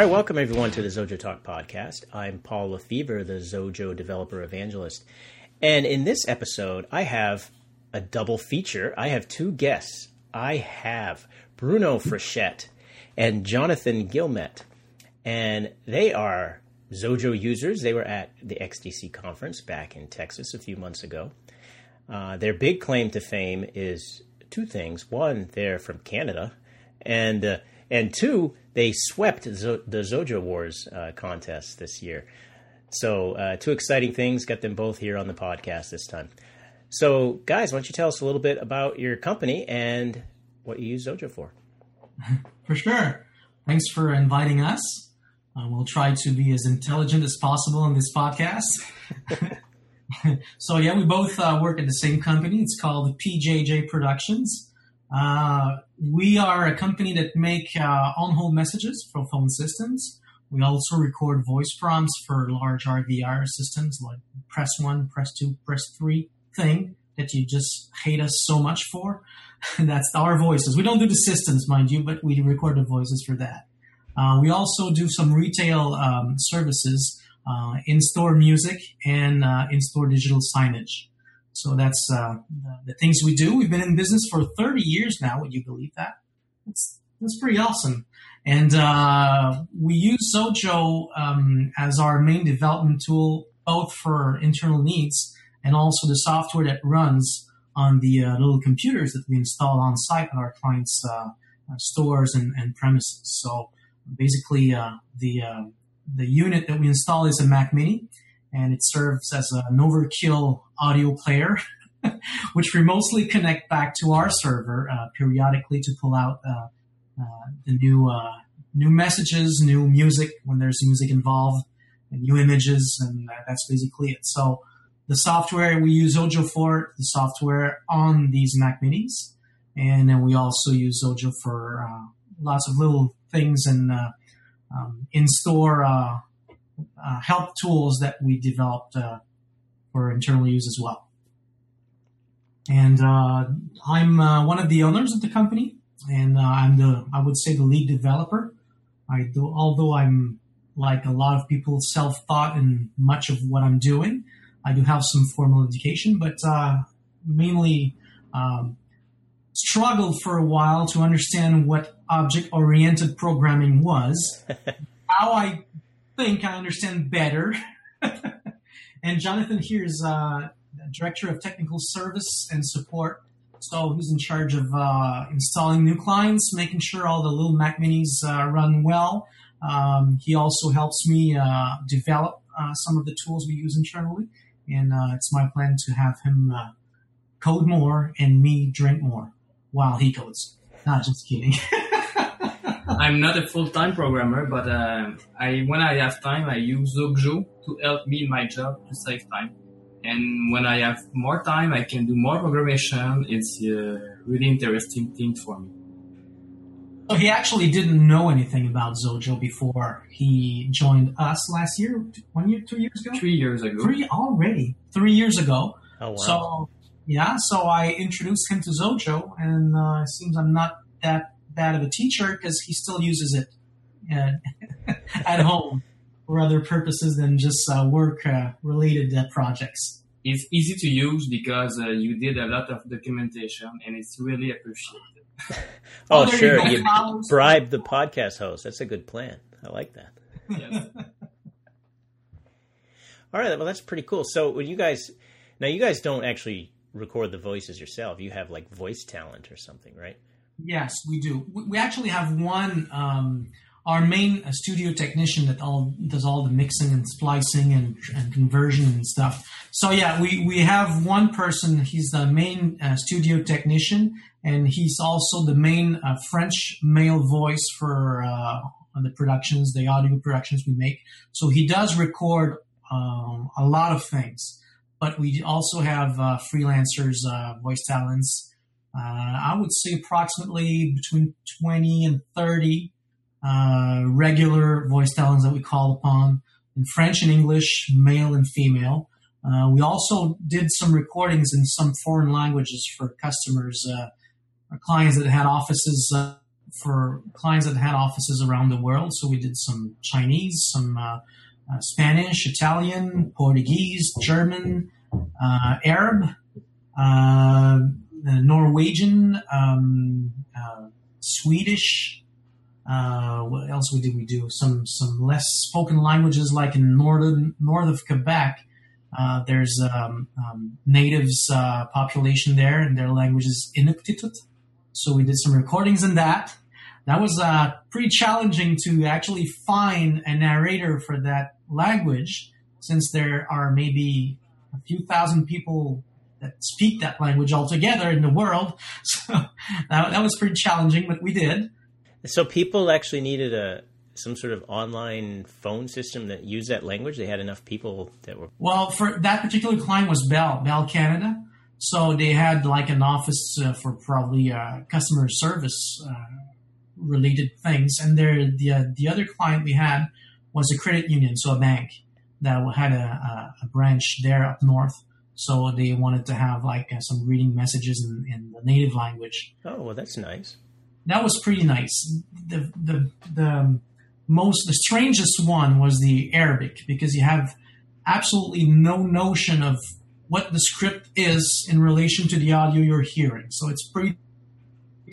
All right, welcome everyone to the Xojo Talk podcast. I'm Paul Lefebvre, the Xojo developer evangelist. And in this episode, I have a double feature. I have two guests. I have Bruno Frechette and Jonathan Guillemette. And they are Xojo users. They were at the XDC conference back in Texas a few months ago. Uh, their big claim to fame is two things. One, they're from Canada, and uh, and two, they swept the Xojo Wars uh, contest this year. So, uh, two exciting things. Got them both here on the podcast this time. So, guys, why don't you tell us a little bit about your company and what you use Xojo for? For sure. Thanks for inviting us. Uh, we'll try to be as intelligent as possible in this podcast. so, yeah, we both uh, work at the same company. It's called PJJ Productions. Uh, we are a company that make uh, on-hold messages for phone systems. We also record voice prompts for large IVR systems like press one, press two, press three thing that you just hate us so much for. That's our voices. We don't do the systems, mind you, but we record the voices for that. Uh, we also do some retail um, services, uh, in-store music and uh, in-store digital signage. So that's uh, the, things we do. We've been in business for 30 years now. Would you believe that? That's that's pretty awesome. And uh, we use Xojo um, as our main development tool, both for internal needs and also the software that runs on the uh, little computers that we install on site at our clients' uh, uh, stores and, and, premises. So basically, uh, the the unit that we install is a Mac Mini and it serves as an overkill audio player, which we mostly connect back to our server uh, periodically to pull out uh, uh, the new uh, new messages, new music when there's music involved, and new images, and that's basically it. So the software we use Xojo for the software on these Mac Minis, and then we also use Xojo for uh, lots of little things and uh, um, in-store uh, help tools that we developed uh, for internal use as well. And uh, I'm uh, one of the owners of the company, and uh, I'm the I would say the lead developer. I do, although I'm like a lot of people self-taught in much of what I'm doing. I do have some formal education, but uh, mainly um, struggled for a while to understand what object-oriented programming was, how I think I understand better. and Jonathan here is uh, director of technical service and support. So he's in charge of uh, installing new clients, making sure all the little Mac Minis uh, run well. Um, he also helps me uh, develop uh, some of the tools we use internally, and uh, it's my plan to have him code more and me drink more while he codes. Not just kidding. I'm not a full-time programmer, but uh, I when I have time, I use Xojo to help me in my job to save time. And when I have more time, I can do more programmation. It's a really interesting thing for me. So he actually didn't know anything about Xojo before he joined us last year, one year, two years ago, three years ago, three already, three years ago. Oh wow! So yeah, so I introduced him to Xojo, and uh, it seems I'm not that bad of a teacher because he still uses it at home for other purposes than just uh, work uh, related uh, projects. It's easy to use because uh, you did a lot of documentation and it's really appreciated. oh, oh sure. You, you bribe the podcast host. That's a good plan. I like that. Yes. All right. Well, that's pretty cool. So when you guys, now you guys don't actually record the voices yourself. You have like voice talent or something, right? Yes, we do. We actually have one. Um, our main uh, studio technician that all does all the mixing and splicing and, and conversion and stuff. So yeah, we we have one person. He's the main uh, studio technician, and he's also the main uh, French male voice for uh, the productions, the audio productions we make. So he does record um, a lot of things, but we also have uh, freelancers, uh, voice talents I would say approximately between 20 and 30 uh, regular voice talents that we call upon in French and English, male and female. Uh, we also did some recordings in some foreign languages for customers, uh, clients that had offices uh, for clients that had offices around the world. So we did some Chinese, some uh, uh, Spanish, Italian, Portuguese, German, uh, Arab, uh, Norwegian, um, uh, Swedish. Uh, what else did we do? Some some less spoken languages, like in northern north of Quebec. Uh, there's um, um, natives uh, population there, and their language is Inuktitut. So we did some recordings in that. That was uh, pretty challenging to actually find a narrator for that language, since there are maybe a few thousand people that speak that language altogether in the world. So that, that was pretty challenging, but we did. So people actually needed a some sort of online phone system that used that language. They had enough people that were well for that particular client was Bell, Bell Canada. So they had like an office uh, for probably uh, customer service uh, related things, and there the uh, the other client we had was a credit union, so a bank that had a, a, a branch there up north. So they wanted to have like uh, some greeting messages in, in the native language. Oh, well, that's nice that was pretty nice. The the the most the strangest one was the Arabic because you have absolutely no notion of what the script is in relation to the audio you're hearing. So it's pretty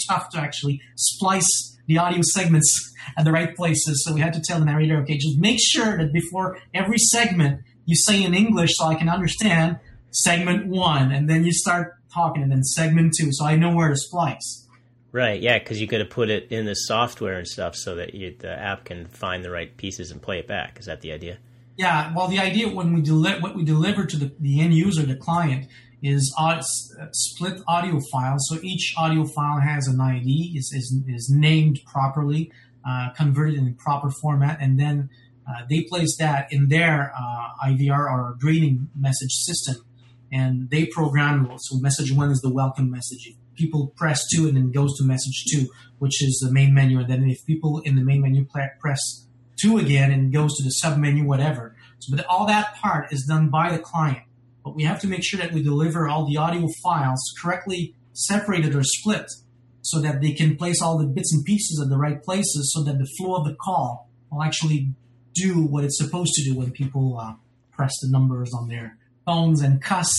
tough to actually splice the audio segments at the right places. So we had to tell the narrator, okay, just make sure that before every segment you say in English so I can understand segment one, and then you start talking, and then segment two, so I know where to splice. Right, yeah, because you could have put it in the software and stuff so that you, the app can find the right pieces and play it back. Is that the idea? Yeah, well, the idea when we deli- what we deliver to the, the end user, the client, is uh, split audio files. So each audio file has an ID, is, is, is named properly, uh, converted in proper format, and then uh, they place that in their uh, IVR or greeting message system, and they program. So message one is the welcome message people press two and then goes to message two, which is the main menu. And then if people in the main menu press two again and goes to the sub menu, whatever. So, but all that part is done by the client. But we have to make sure that we deliver all the audio files correctly separated or split so that they can place all the bits and pieces at the right places so that the flow of the call will actually do what it's supposed to do when people uh, press the numbers on their phones and cuss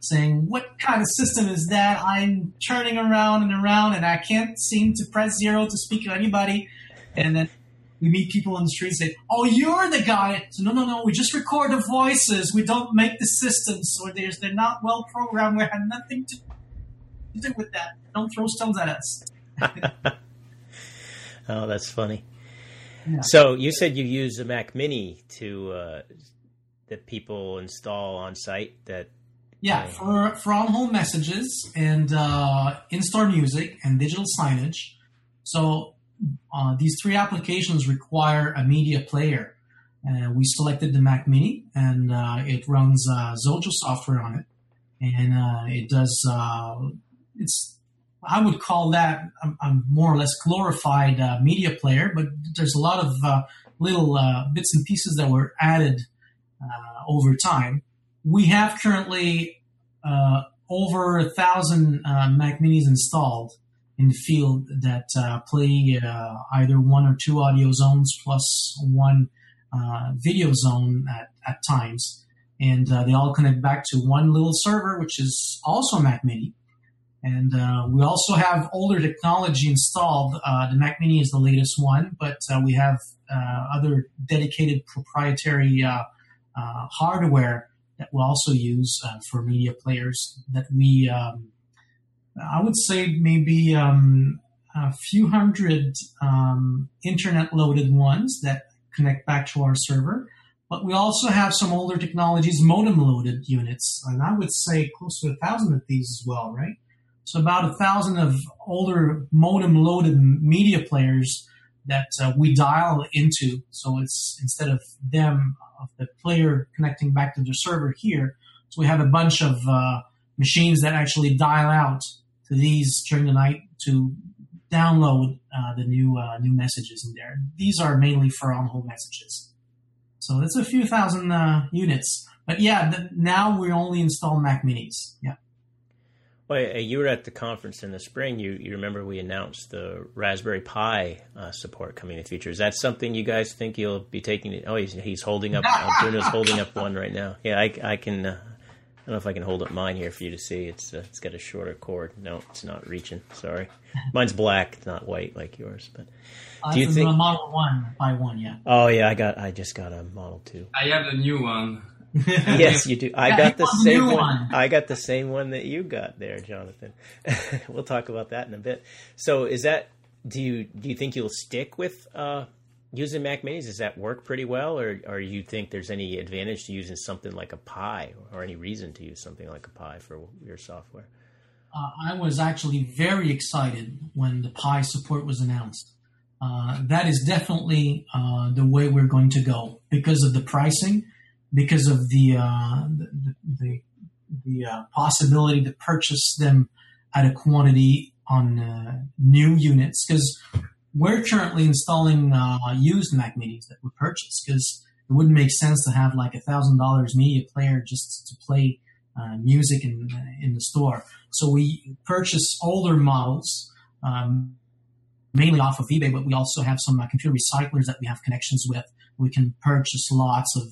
saying, What kind of system is that? I'm turning around and around and I can't seem to press zero to speak to anybody. And then we meet people on the street and say, Oh, you're the guy. So, no, no, no, we just record the voices. We don't make the systems. So there's, they're not well programmed. We have nothing to do with that. Don't throw stones at us. oh, that's funny. Yeah. So you said you use the Mac Mini to uh, that people install on site that yeah, for, for on home messages and uh, in store music and digital signage. So uh, these three applications require a media player. Uh, we selected the Mac Mini and uh, it runs uh, Xojo software on it. And uh, it does, it's, I would call that a, a more or less glorified media player, but there's a lot of little bits and pieces that were added over time we have currently uh, over a thousand uh, Mac Minis installed in the field that uh, play uh, either one or two audio zones plus one uh, video zone at, at times. And uh, they all connect back to one little server, which is also Mac Mini. And we also have older technology installed. the Mac Mini is the latest one, but we have other dedicated proprietary hardware that we also use uh, for media players that we, um, I would say maybe um, a few hundred um, internet loaded ones that connect back to our server. But we also have some older technologies, modem loaded units, and I would say close to a thousand of these as well, right? So about a thousand of older modem loaded media players that uh, we dial into. So it's instead of them of the player connecting back to the server here. So we have a bunch of uh, machines that actually dial out to these during the night to download uh, the new uh, new messages in there. These are mainly for on-hold messages. So it's a few thousand uh, units. But yeah, now we only install Mac Minis. Yeah. Well, you were at the conference in the spring. You you remember we announced the Raspberry Pi uh, support coming in the future. Is that something you guys think you'll be taking? Oh, he's he's holding up. Uh, Bruno's holding up one right now. Yeah, I I can. Uh, I don't know if I can hold up mine here for you to see. It's uh, it's got a shorter cord. No, it's not reaching. Sorry, mine's black, not white like yours. But uh, do you think a Model One by one? Yeah. Oh yeah, I got. I just got a Model Two. I have the new one. yes, you do. I yeah, got the same one. one. I got the same one that you got there, Jonathan. we'll talk about that in a bit. So, is that do you do you think you'll stick with uh, using Mac Minis? Does that work pretty well, or or you think there's any advantage to using something like a Pi, or any reason to use something like a Pi for your software? Uh, I was actually very excited when the Pi support was announced. Uh, that is definitely uh, the way we're going to go because of the pricing because of the uh, the, the, the uh, possibility to purchase them at a quantity on uh, new units because we're currently installing uh, used Mac Minis that we purchased because it wouldn't make sense to have like a thousand dollars media player just to play uh, music in in the store. So we purchase older models. Um, mainly off of eBay, but we also have some uh, computer recyclers that we have connections with. We can purchase lots of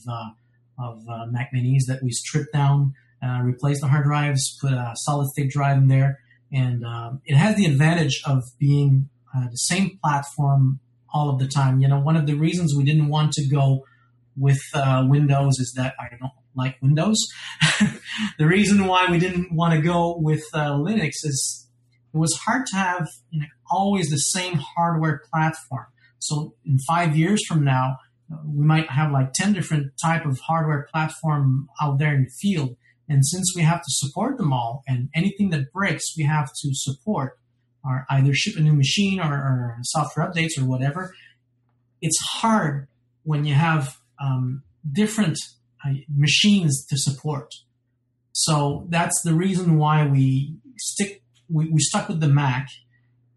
of uh, Mac Minis that we stripped down, uh, replaced the hard drives, put a solid state drive in there, and um, it has the advantage of being uh, the same platform all of the time. You know, one of the reasons we didn't want to go with uh, Windows is that I don't like Windows. the reason why we didn't want to go with uh, Linux is it was hard to have you know, always the same hardware platform. So in five years from now, we might have like 10 different type of hardware platform out there in the field. And since we have to support them all and anything that breaks we have to support or either ship a new machine or, or software updates or whatever it's hard when you have um, different uh, machines to support. So that's the reason why we stick we, we stuck with the mac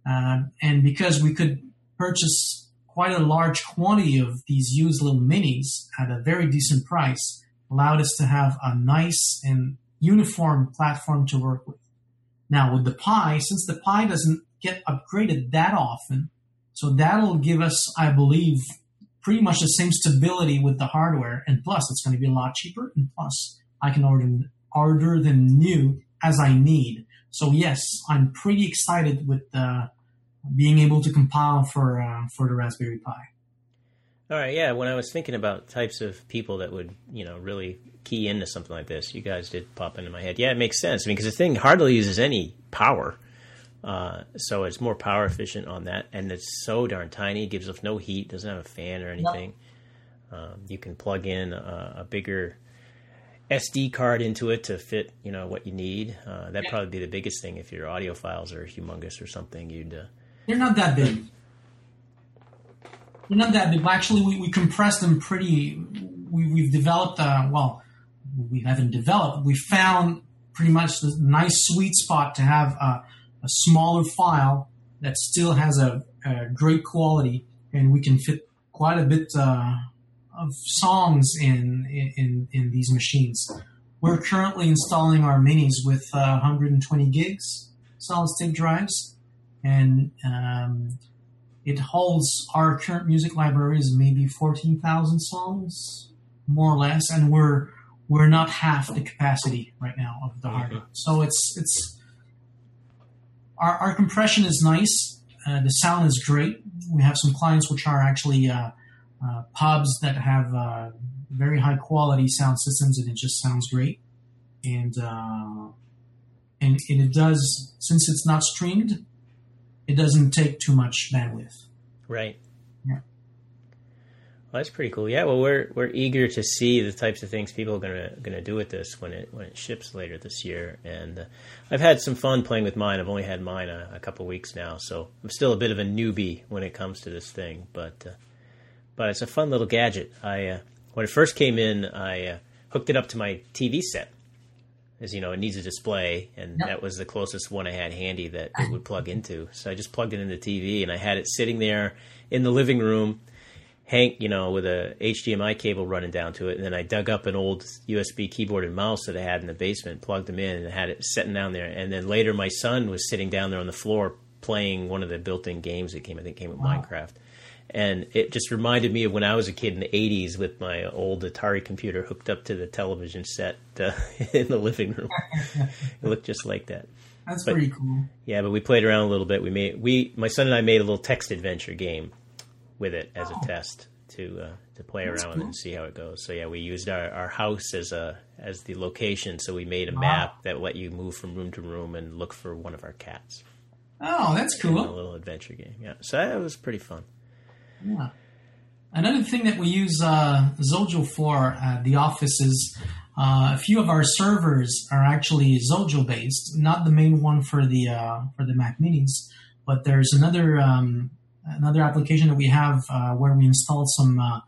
uh, and because we could purchase quite a large quantity of these used little minis at a very decent price allowed us to have a nice and uniform platform to work with. Now with the Pi, since the Pi doesn't get upgraded that often, so that'll give us, I believe, pretty much the same stability with the hardware, and plus it's going to be a lot cheaper, and plus I can order them new as I need. So yes, I'm pretty excited with the being able to compile for uh, for the Raspberry Pi. All right, yeah. When I was thinking about types of people that would, you know, really key into something like this, you guys did pop into my head. Yeah, it makes sense. I mean, because the thing hardly uses any power, uh, so it's more power efficient on that, and it's so darn tiny. gives off no heat, doesn't have a fan or anything. Yep. Um, you can plug in a, a, bigger SD card into it to fit, you know, what you need. Uh, that'd probably be the biggest thing if your audio files are humongous or something. You'd uh, they're not that big. They're not that big. Actually, we, we compress them pretty. We, we've developed, uh, well, we haven't developed. We found pretty much the nice sweet spot to have a, a smaller file that still has a, a, great quality, and we can fit quite a bit uh, of songs in, in in these machines. We're currently installing our minis with uh, 120 gigs solid state drives and um, it holds our current music library is maybe 14,000 songs, more or less, and we're we're not half the capacity right now of the hard drive. So it's it's our, our compression is nice. Uh, the sound is great. We have some clients which are actually uh, uh, pubs that have uh, very high quality sound systems, and it just sounds great. And uh, and, and it does since it's not streamed it doesn't take too much bandwidth. Right. Yeah. Well, that's pretty cool. Yeah. Well, we're we're eager to see the types of things people are gonna gonna do with this when it when it ships later this year. And uh, I've had some fun playing with mine. I've only had mine a, a, couple weeks now, so I'm still a bit of a newbie when it comes to this thing. But uh, but it's a fun little gadget. I uh, when it first came in, I uh, hooked it up to my TV set as you know, it needs a display, and yep. that was the closest one I had handy that it ah. would plug into. So I just plugged it into the TV, and I had it sitting there in the living room. Hank, you know, with a HDMI cable running down to it, and then I dug up an old USB keyboard and mouse that I had in the basement, plugged them in, and had it sitting down there. And then later, my son was sitting down there on the floor playing one of the built-in games that came. I think came with wow. Minecraft, and it just reminded me of when I was a kid in the '80s with my old Atari computer hooked up to the television set uh, in the living room. it looked just like that. That's but, pretty cool. Yeah, but we played around a little bit. We made we my son and I made a little text adventure game with it as oh. a test to uh, to play That's around cool. and see how it goes. So yeah, we used our, our house as a as the location. So we made a wow. map that let you move from room to room and look for one of our cats. Oh, that's cool. a little adventure game. Yeah, so that was pretty fun. Yeah. Another thing that we use uh, Xojo for at the office is uh, a few of our servers are actually Xojo based, not the main one for the uh, for the Mac Minis, but there's another um, another application that we have uh, where we installed some uh,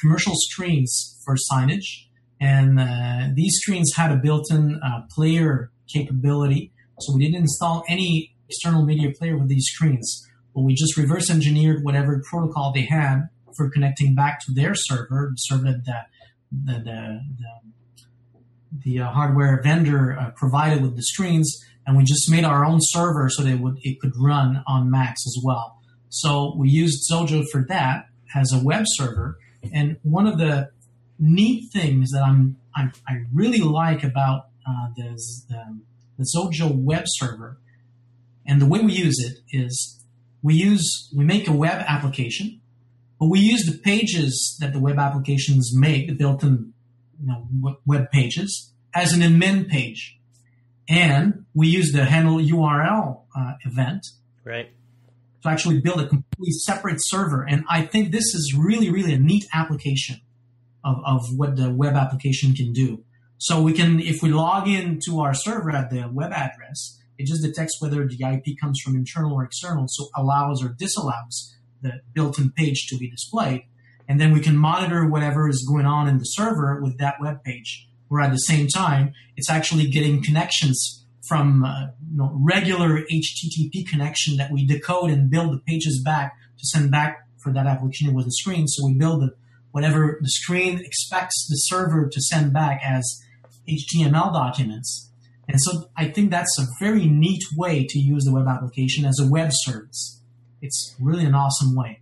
commercial screens for signage, and uh, these screens had a built-in uh, player capability, so we didn't install any external media player with these screens, but we just reverse engineered whatever protocol they had for connecting back to their server, the server that the, the, the, the uh, hardware vendor uh, provided with the screens, and we just made our own server so that it would it could run on Macs as well. So we used Xojo for that as a web server. And one of the neat things that I'm, I'm i really like about uh, this, the, the Xojo web server and the way we use it is we use we make a web application, but we use the pages that the web applications make, the built-in you know, web pages, as an admin page, and we use the handle URL uh, event, right, to actually build a completely separate server. And I think this is really, really a neat application of, of what the web application can do. So we can, if we log in to our server at the web address, it just detects whether the IP comes from internal or external, so allows or disallows the built-in page to be displayed. And then we can monitor whatever is going on in the server with that web page. Where at the same time, it's actually getting connections from uh, you know, regular HTTP connection that we decode and build the pages back to send back for that application with the screen. So we build the, whatever the screen expects the server to send back as HTML documents. And so I think that's a very neat way to use the web application as a web service. It's really an awesome way.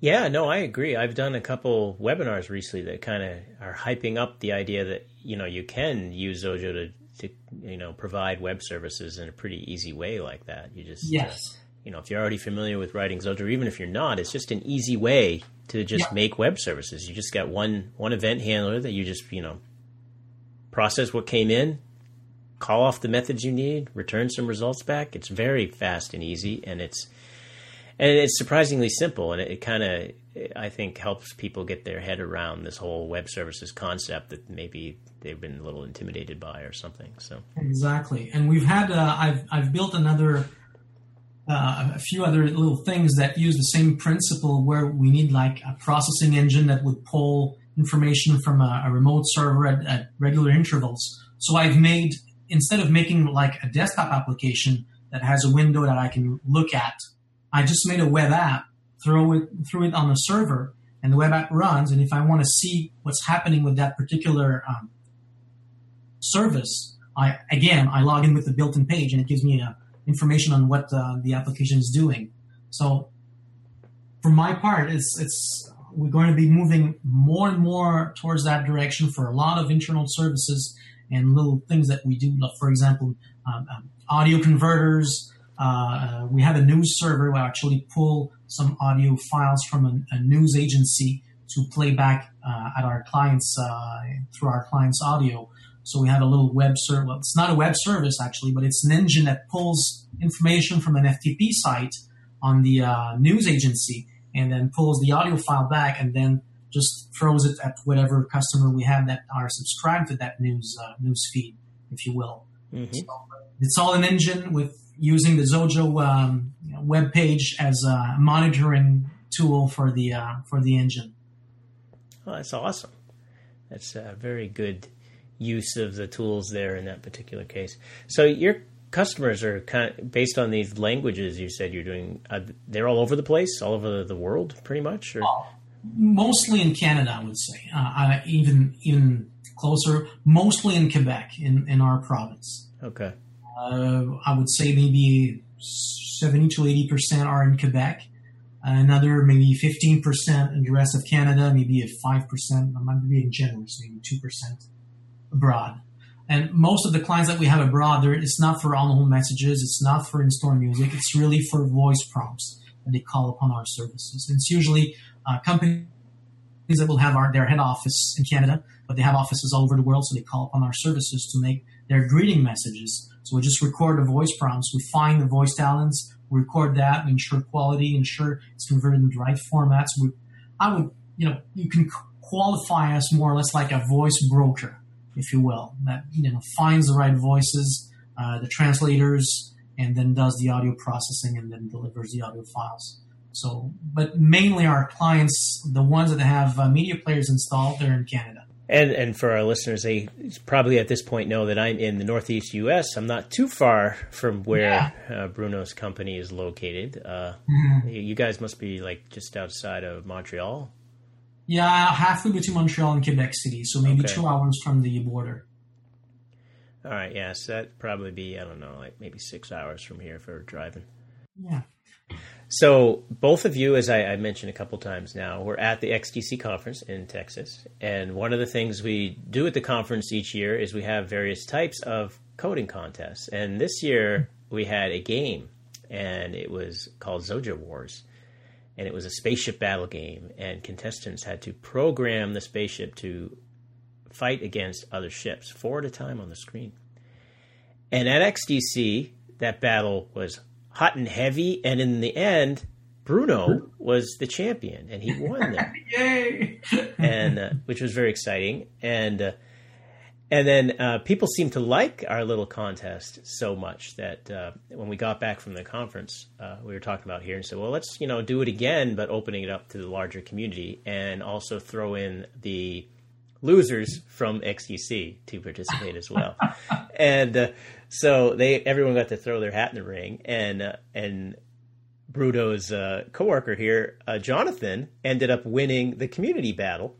Yeah, no, I agree. I've done a couple webinars recently that kind of are hyping up the idea that you know you can use Xojo to to you know provide web services in a pretty easy way like that. You just yes. Uh, you know, if you're already familiar with writing Xojo, or even if you're not, it's just an easy way to just yeah. make web services. You just got one one event handler that you just you know process what came in, call off the methods you need, return some results back. It's very fast and easy, and it's and it's surprisingly simple, and it, it kind of I think helps people get their head around this whole web services concept that maybe they've been a little intimidated by or something. So exactly, and we've had uh, I've I've built another uh, a few other little things that use the same principle where we need like a processing engine that would pull information from a, a remote server at, at regular intervals. So I've made instead of making like a desktop application that has a window that I can look at, I just made a web app throw it through it on the server, and the web app runs. And if I want to see what's happening with that particular um, service, I again I log in with the built-in page, and it gives me uh, information on what uh, the application is doing. So, for my part, it's it's we're going to be moving more and more towards that direction for a lot of internal services and little things that we do. For example, um, um, audio converters. Uh, we have a news server where I actually pull some audio files from a, a news agency to play back uh, at our clients uh, through our clients' audio. So we have a little web service. Well, it's not a web service actually, but it's an engine that pulls information from an FTP site on the uh, news agency and then pulls the audio file back and then just throws it at whatever customer we have that are subscribed to that news uh, news feed, if you will. Mm-hmm. So it's all an engine with using the Xojo um, web page as a monitoring tool for the uh, for the engine. Well, that's awesome. That's a very good use of the tools there in that particular case. So your customers are kind of based on these languages you said you're doing. Uh, they're all over the place, all over the world, pretty much. Or? Mostly in Canada, I would say. Uh, even even closer, mostly in Quebec, in, in our province. Okay. Uh, I would say maybe 70 to 80 percent are in Quebec. Another maybe 15 percent in the rest of Canada, maybe at 5 percent. I'm being generous, maybe 2 percent abroad. And most of the clients that we have abroad, it's not for on-home messages, it's not for in-store music, it's really for voice prompts that they call upon our services. And it's usually uh, companies that will have our, their head office in Canada, but they have offices all over the world, so they call upon our services to make their greeting messages. So we just record the voice prompts, we find the voice talents, we record that, we ensure quality, ensure it's converted into the right formats. We, I would, you know, you can qualify us more or less like a voice broker if you will, that you know finds the right voices, uh, the translators, and then does the audio processing and then delivers the audio files. So, but mainly our clients, the ones that have uh, media players installed, they're in Canada. And and for our listeners, they probably at this point know that I'm in the Northeast U.S. I'm not too far from where yeah. uh, Bruno's company is located. Uh, mm-hmm. You guys must be like just outside of Montreal. Yeah, halfway between Montreal and Quebec City, so maybe okay. two hours from the border. All right, yes, yeah, so that'd probably be I don't know, like maybe six hours from here for driving. Yeah. So both of you, as I, I mentioned a couple times now, we're at the XDC conference in Texas, and one of the things we do at the conference each year is we have various types of coding contests, and this year we had a game, and it was called Xojo Wars. And it was a spaceship battle game, and contestants had to program the spaceship to fight against other ships, four at a time on the screen. And at XDC, that battle was hot and heavy, and in the end, Bruno was the champion, and he won them. Yay! and uh, which was very exciting, and. Uh, and then uh, people seemed to like our little contest so much that uh, when we got back from the conference, uh, we were talking about here and said, well, let's you know do it again, but opening it up to the larger community and also throw in the losers from XDC to participate as well. and uh, so they everyone got to throw their hat in the ring, and uh, and Bruno's uh, coworker here, Jonathan, ended up winning the community battle.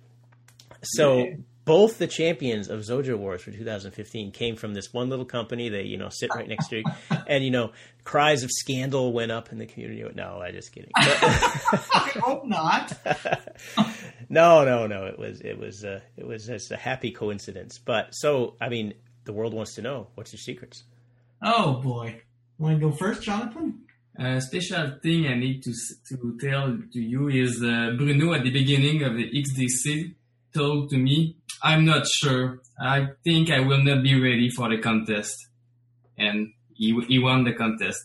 So. Yeah both the champions of Xojo Wars for 2015 came from this one little company. They, you know, sit right next to you, and you know, cries of scandal went up in the community. No, I'm just kidding. I hope not. no, no, no. It was, it was, uh, it was just a happy coincidence. But so, I mean, the world wants to know what's your secrets. Oh boy, want to go first, Jonathan? A special thing I need to to tell to you is uh, Bruno at the beginning of the XDC told to me, I'm not sure. I think I will not be ready for the contest. And he, he won the contest.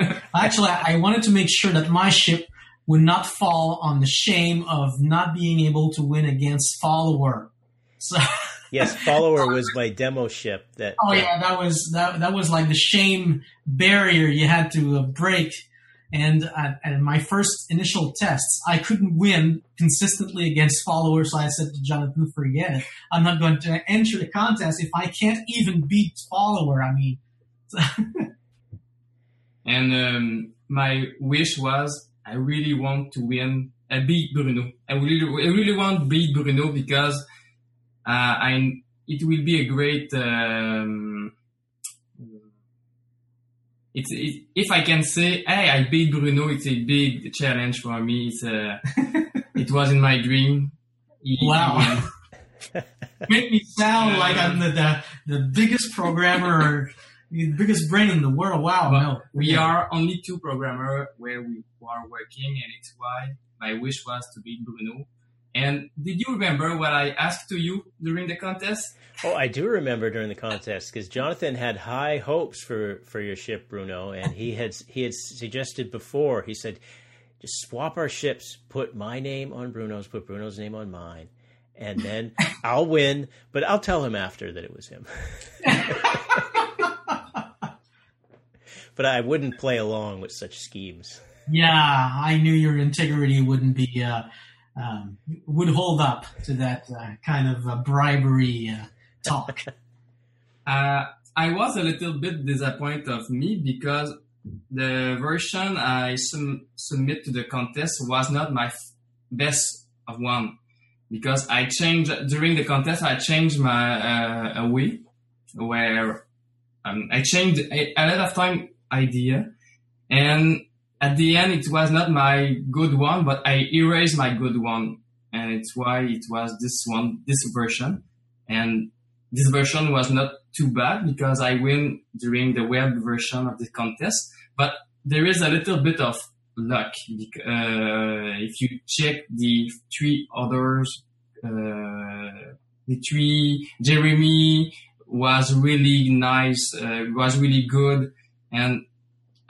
Actually, I wanted to make sure that my ship would not fall on the shame of not being able to win against follower. So yes, follower was my demo ship. That oh yeah, that was that that was like the shame barrier you had to uh, break and at, at, my first initial tests, I couldn't win consistently against followers. So I said to Jonathan, forget it. I'm not going to enter the contest if I can't even beat follower. I mean, and um, my wish was I really want to win, I beat Bruno. I really, I really want to beat Bruno because uh, I, it will be a great, um, it's it, if I can say, hey, I beat Bruno. It's a big challenge for me. It's uh, a, it was in my dream. wow. Make me sound uh, like I'm the, the, the biggest programmer, the biggest brain in the world. Wow. But no. We yeah. are only two programmers where we are working, and it's why my wish was to beat Bruno. And did you remember what I asked to you during the contest? Oh, I do remember during the contest because Jonathan had high hopes for, for your ship, Bruno, and he had he had suggested before. He said, "Just swap our ships. Put my name on Bruno's. Put Bruno's name on mine, and then I'll win. But I'll tell him after that it was him." but I wouldn't play along with such schemes. Yeah, I knew your integrity wouldn't be. Uh um, would hold up to that uh, kind of uh, bribery uh, talk. Uh, I was a little bit disappointed of me because the version I sum- submit to the contest was not my f- best of one because I changed during the contest. I changed my uh, a way where um, I changed a, a lot of time idea, and at the end it was not my good one, but I erased my good one, and it's why it was this one, this version, and this version was not too bad because I win during the web version of the contest, but there is a little bit of luck. Uh, if you check the three others, uh, the three Jeremy was really nice, uh, was really good, and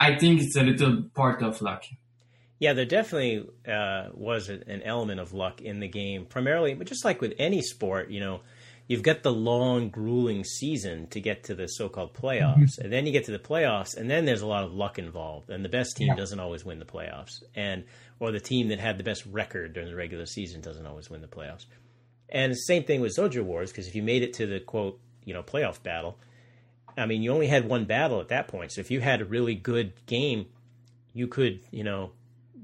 I think it's a little part of luck. Yeah, there definitely uh, was an element of luck in the game, primarily, but just like with any sport, you know you've got the long, grueling season to get to the so-called playoffs, mm-hmm. and then you get to the playoffs, and then there's a lot of luck involved, and the best team yeah. doesn't always win the playoffs, and or the team that had the best record during the regular season doesn't always win the playoffs. And the same thing with Xojo Wars, because if you made it to the quote, you know, playoff battle, I mean, you only had one battle at that point. So if you had a really good game, you could, you know,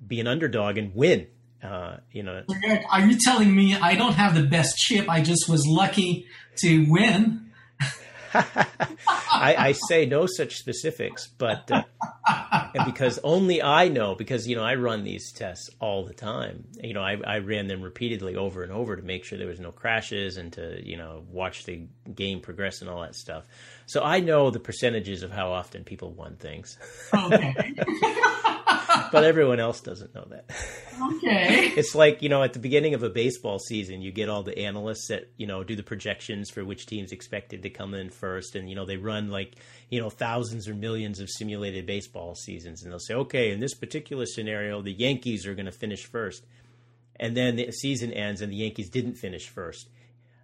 be an underdog and win uh, you know. Are you telling me I don't have the best chip? I just was lucky to win. I, I, say no such specifics, but uh, because only I know, because you know I run these tests all the time. You know, I, I ran them repeatedly over and over to make sure there was no crashes and to you know watch the game progress and all that stuff. So I know the percentages of how often people won things. Okay. but everyone else doesn't know that. Okay. it's like, you know, at the beginning of a baseball season, you get all the analysts that, you know, do the projections for which teams expected to come in first. And, you know, they run like, you know, thousands or millions of simulated baseball seasons. And they'll say, okay, in this particular scenario, the Yankees are going to finish first. And then the season ends and the Yankees didn't finish first.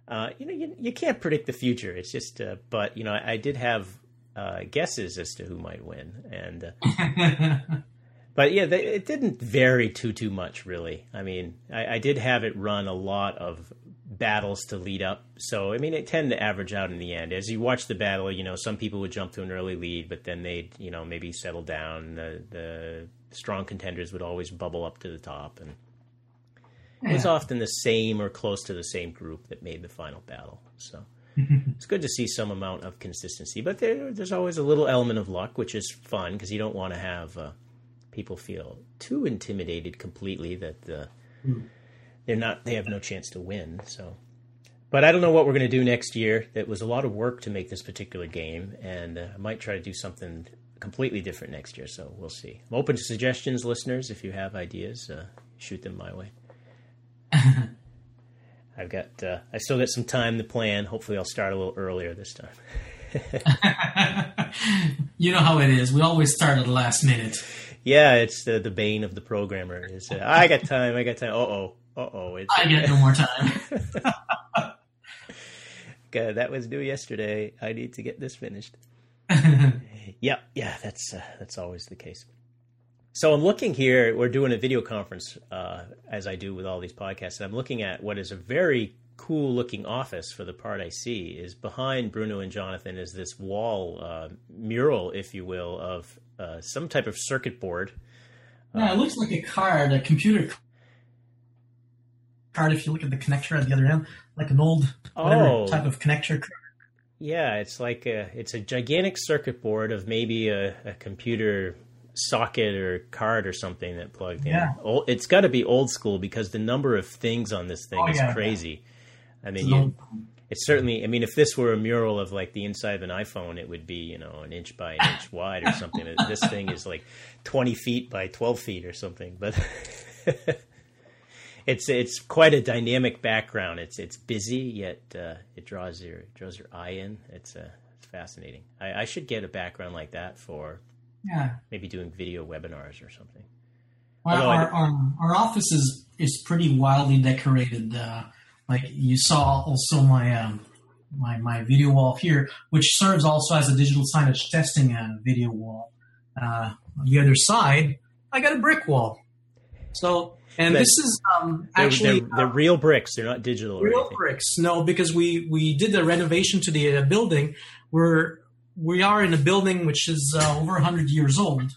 Uh, you know, you, you can't predict the future. It's just, uh, but, you know, I, I did have uh, guesses as to who might win. And, uh, but yeah, they, it didn't vary too too much really. I mean, I, I, did have it run a lot of battles to lead up, so I mean, it tended to average out in the end. As you watch the battle, you know, some people would jump to an early lead, but then they'd you know maybe settle down. The, the strong contenders would always bubble up to the top, and. It was often the same or close to the same group that made the final battle. So. it's good to see some amount of consistency, but there, there's always a little element of luck, which is fun because you don't want to have uh, people feel too intimidated completely that the, mm. they're not they have no chance to win. So, but I don't know what we're going to do next year. It was a lot of work to make this particular game, and uh, I might try to do something completely different next year. So we'll see. I'm open to suggestions, listeners. If you have ideas, uh, shoot them my way. I've got uh, I still got some time to plan. Hopefully, I'll start a little earlier this time. you know how it is. We always start at the last minute yeah, it's the the bane of the programmer. Is uh, I got time, I got time. Uh oh, uh oh. I get no more time. God, that was due yesterday. I need to get this finished. yeah, yeah, that's uh, that's always the case. So I'm looking here. We're doing a video conference, uh, as I do with all these podcasts. And I'm looking at what is a very cool looking office for the part I see. Is behind Bruno and Jonathan is this wall uh, mural, if you will, of uh, some type of circuit board. Yeah, it looks like a card, a computer card. If you look at the connector at the other end, like an old oh. type of connector. Yeah, it's like a it's a gigantic circuit board of maybe a, a computer socket or card or something that plugged yeah. in. It's got to be old school because the number of things on this thing oh, is yeah, crazy. Yeah. I mean, you, it's certainly. I mean, if this were a mural of like the inside of an iPhone, it would be you know an inch by an inch wide or something. this thing is like twenty feet by twelve feet or something. But it's it's quite a dynamic background. It's it's busy yet uh, it draws your draws your eye in. It's uh, fascinating. I, I should get a background like that for yeah maybe doing video webinars or something. Well, our, our, our office is is pretty wildly decorated. Uh, like you saw also my um, my my video wall here, which serves also as a digital signage testing uh, video wall. Uh, on the other side, I got a brick wall. So, and but this is um, actually they're, they're, uh, real bricks. They're not digital. Real bricks, no, because we we did the renovation to the uh, building. We're we are in a building which is uh, over hundred years old,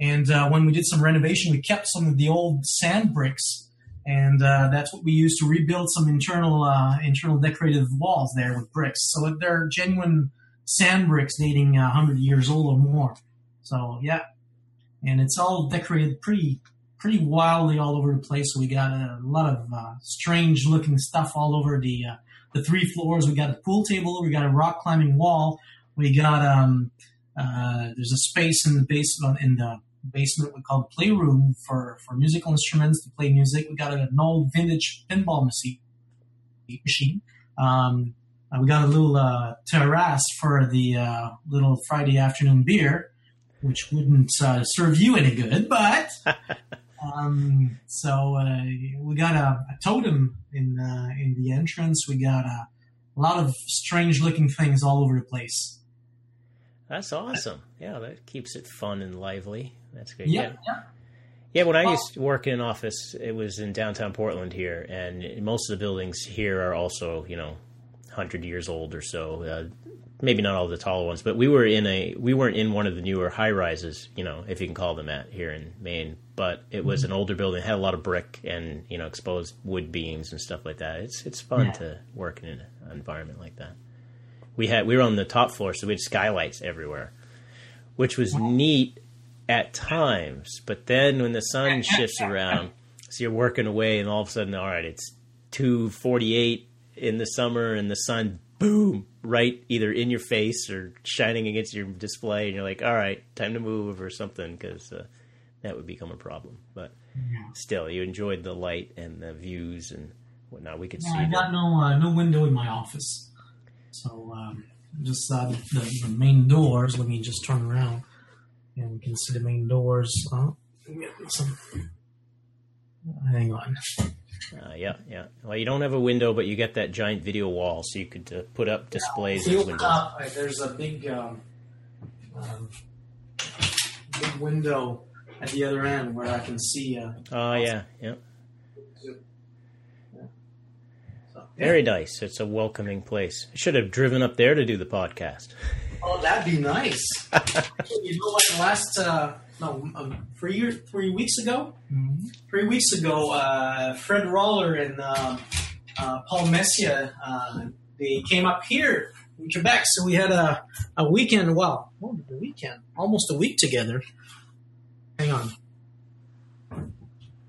and uh, when we did some renovation, we kept some of the old sand bricks and uh, that's what we used to rebuild some internal uh, internal decorative walls there with bricks. So they're genuine sand bricks dating uh, 100 years old or more. So yeah, and it's all decorated pretty pretty wildly all over the place. We got a lot of uh, strange looking stuff all over the uh, the three floors. We got a pool table. We got a rock climbing wall. We got um, uh, there's a space in the basement in the basement we call the playroom for for musical instruments to play music. We got an old vintage pinball machine. Um, we got a little uh, terrace for the uh, little Friday afternoon beer, which wouldn't uh, serve you any good, but. Um, so uh, we got a, a totem in uh, in the entrance. We got a, a lot of strange looking things all over the place. That's awesome. Yeah, that keeps it fun and lively. That's good. Yeah, yeah. yeah. Yeah, when I Well- used to work in an office, it was in downtown Portland here, and most of the buildings here are also, you know, hundred years old or so. Uh, maybe not all the taller ones, but we were in a we weren't in one of the newer high rises, you know, if you can call them that here in Maine. But it was an older building, had a lot of brick and you know exposed wood beams and stuff like that. It's it's fun Yeah. to work in an environment like that. We had we were on the top floor, so we had skylights everywhere, which was neat at times. But then when the sun shifts around, so you're working away, and all of a sudden, all right, it's two forty eight in the summer, and the sun, boom, right either in your face or shining against your display, and you're like, all right, time to move or something, because uh, that would become a problem. But still, you enjoyed the light and the views and whatnot. We could Yeah, see. I got no uh, no window in my office, so um, just uh, the, the main doors. Let me just turn around, and we can see the main doors. Oh, let me get some. Hang on. Uh, yeah, yeah. Well, you don't have a window, but you get that giant video wall, so you could uh, put up displays If you as windows. up, uh, there's a big, um, um, big window at the other end where I can see. Uh, Oh, yeah, yeah. So, Very nice. It's a welcoming place. I should have driven up there to do the podcast. Oh, that'd be nice. you know what? Last uh, no, um, three years, three weeks ago, three weeks ago, uh, Fred Roller and uh, uh, Paul Messia uh, they came up here in Quebec. So we had a a weekend. Well, what was the weekend? Almost a week together. Hang on.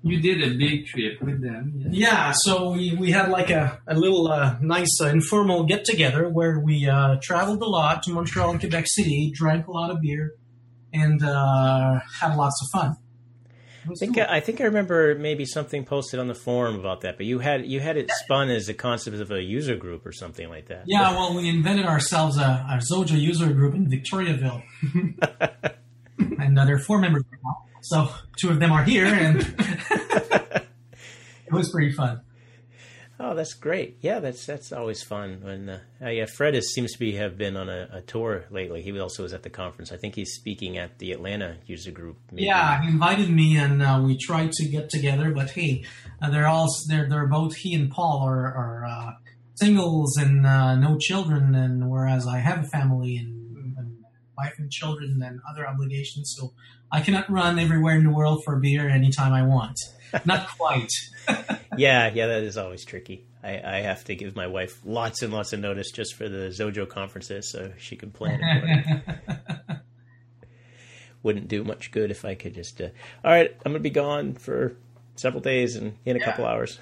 You did a big trip with them. Yeah. Yeah, so we, we had like a, a little uh, nice uh, informal get together where we uh, traveled a lot to Montreal and Quebec City, drank a lot of beer, and uh, had lots of fun. I think cool. I think I remember maybe something posted on the forum about that, but you had you had it spun as a concept of a user group or something like that. yeah, well, we invented ourselves a, a Xojo user group in Victoriaville, and uh, there are four members now. So two of them are here, and it was pretty fun. Oh, that's great. Yeah, that's that's always fun. When uh, yeah, Fred is, seems to be have been on a, a tour lately. He also was at the conference. I think he's speaking at the Atlanta user group. maybe. Yeah, he invited me, and uh, we tried to get together. But hey, uh, they're all they're they're both he and Paul are, are uh, singles and uh, no children, and whereas I have a family and, and wife and children and other obligations, so I cannot run everywhere in the world for beer anytime I want. Not quite. yeah, yeah, that is always tricky. I, I have to give my wife lots and lots of notice just for the Xojo conferences so she can plan it. Wouldn't do much good if I could just, uh, all right, I'm going to be gone for several days and in a Yeah. couple hours.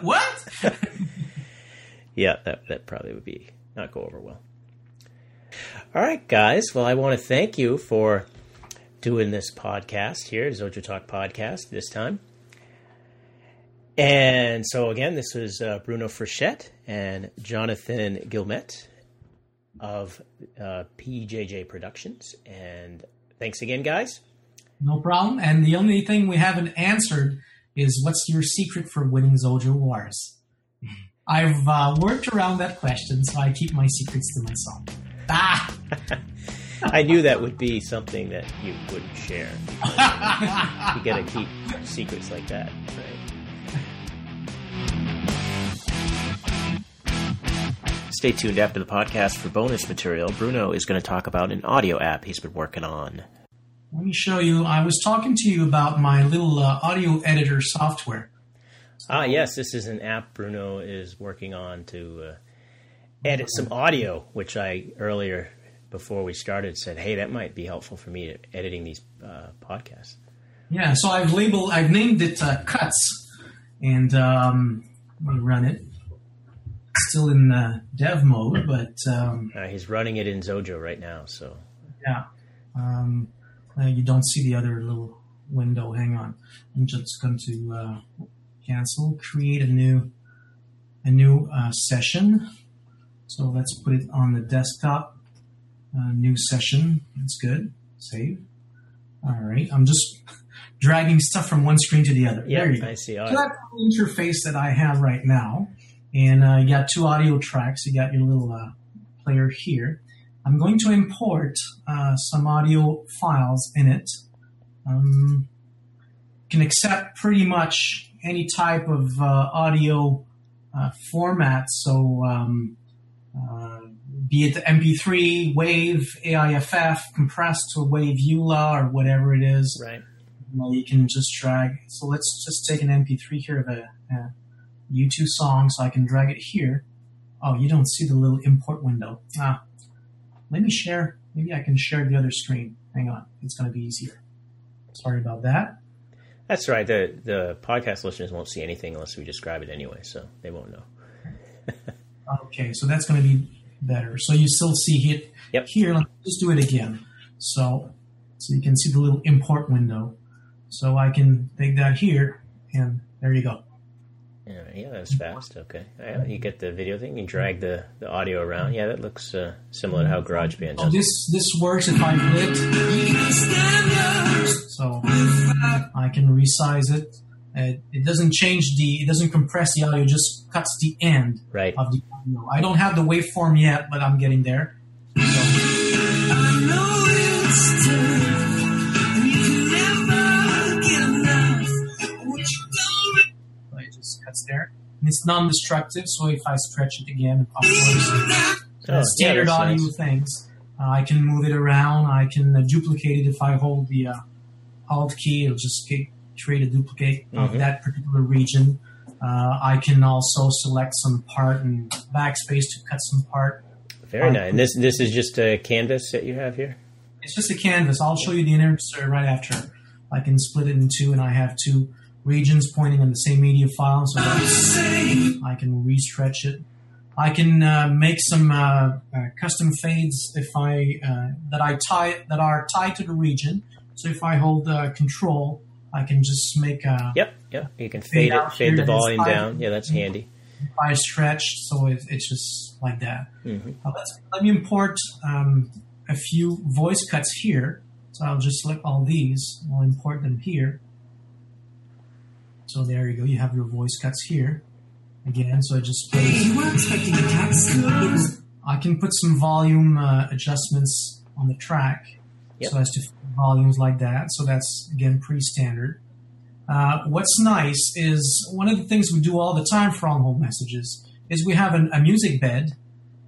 what? Yeah, that, that probably would be not go over well. All right, guys. Well, I want to thank you for doing this podcast here, Xojo Talk podcast this time. And so again, this was uh, Bruno Frechette and Jonathan Gilmet of uh, PJJ Productions. And thanks again, guys. No problem. And the only thing we haven't answered is what's your secret for winning Xojo Wars? I've uh, worked around that question, so I keep my secrets to myself. Ah! I knew that would be something that you wouldn't share. You got to keep secrets like that, right? Stay tuned after the podcast for bonus material. Bruno is going to talk about an audio app he's been working on. Let me show you. I was talking to you about my little uh, audio editor software Ah, yes, this is an app Bruno is working on to uh, edit some audio, which I earlier, before we started, said, hey, that might be helpful for me editing these uh, podcasts. Yeah, so I've labeled, I've named it uh, Cuts, and um, let me run it. Still in uh, dev mode, but um, uh, he's running it in Xojo right now. So yeah, um, uh, you don't see the other little window. Hang on, I'm just going to uh, cancel, create a new a new uh, session. So let's put it on the desktop. Uh, new session. That's good. Save. All right. I'm just dragging stuff from one screen to the other. Yeah, there you go. I see. So that's the interface that I have right now. And uh, you got two audio tracks. You got your little uh, player here. I'm going to import uh, some audio files in it. Um, can accept pretty much any type of uh, audio uh, format. So, um, be it the MP3, WAV, AIFF, compressed to WAV EULA, or whatever it is. Right. You, know, you can just drag. So let's just take an MP3 here of a, a U2 song, so I can drag it here. Oh, you don't see the little import window. Ah, let me share. Maybe I can share the other screen. Hang on, it's going to be easier. Sorry about that. That's right. The the podcast listeners won't see anything unless we describe it anyway, so they won't know. okay, so that's going to be better. So you still see it yep. here. Let's just do it again. So so you can see the little import window. So I can take that here, and there you go. Yeah, yeah, that's fast. Okay, yeah, you get the video thing. You drag the, the audio around. Yeah, that looks uh, similar to how GarageBand does. So this this works if I click. So I can resize it. It, it doesn't change the. It doesn't compress the audio. Just cuts the end right. of the audio. I don't have the waveform yet, but I'm getting there. So it just cuts there. And it's non-destructive, so if I stretch it again, of course, Oh, standard yeah, audio nice. things. Uh, I can move it around. I can uh, duplicate it if I hold the uh, Alt key. It'll just get, create a duplicate Mhm. of that particular region. Uh, I can also select some part and backspace to cut some part. Very nice. And this this is just a canvas that you have here. It's just a canvas. I'll show you the insert right after. I can split it in two, and I have two regions pointing on the same media file, so I can restretch it. I can uh, make some uh, uh, custom fades if I uh, that I tie that are tied to the region. So if I hold uh, Control, I can just make a Yep, yep. You can fade out it, fade the volume down. Yeah, that's handy. I stretched, so it, it's just like that. hmm Uh, let's, let me import um, a few voice cuts here. So I'll just select all these. I'll import them here. So there you go. You have your voice cuts here. Again, so I just plays. You were expecting a tax. I can put some volume uh, adjustments on the track Yep. so as to fit volumes like that. So that's again pretty standard. Uh, what's nice is one of the things we do all the time for on-hold messages is we have an, a music bed,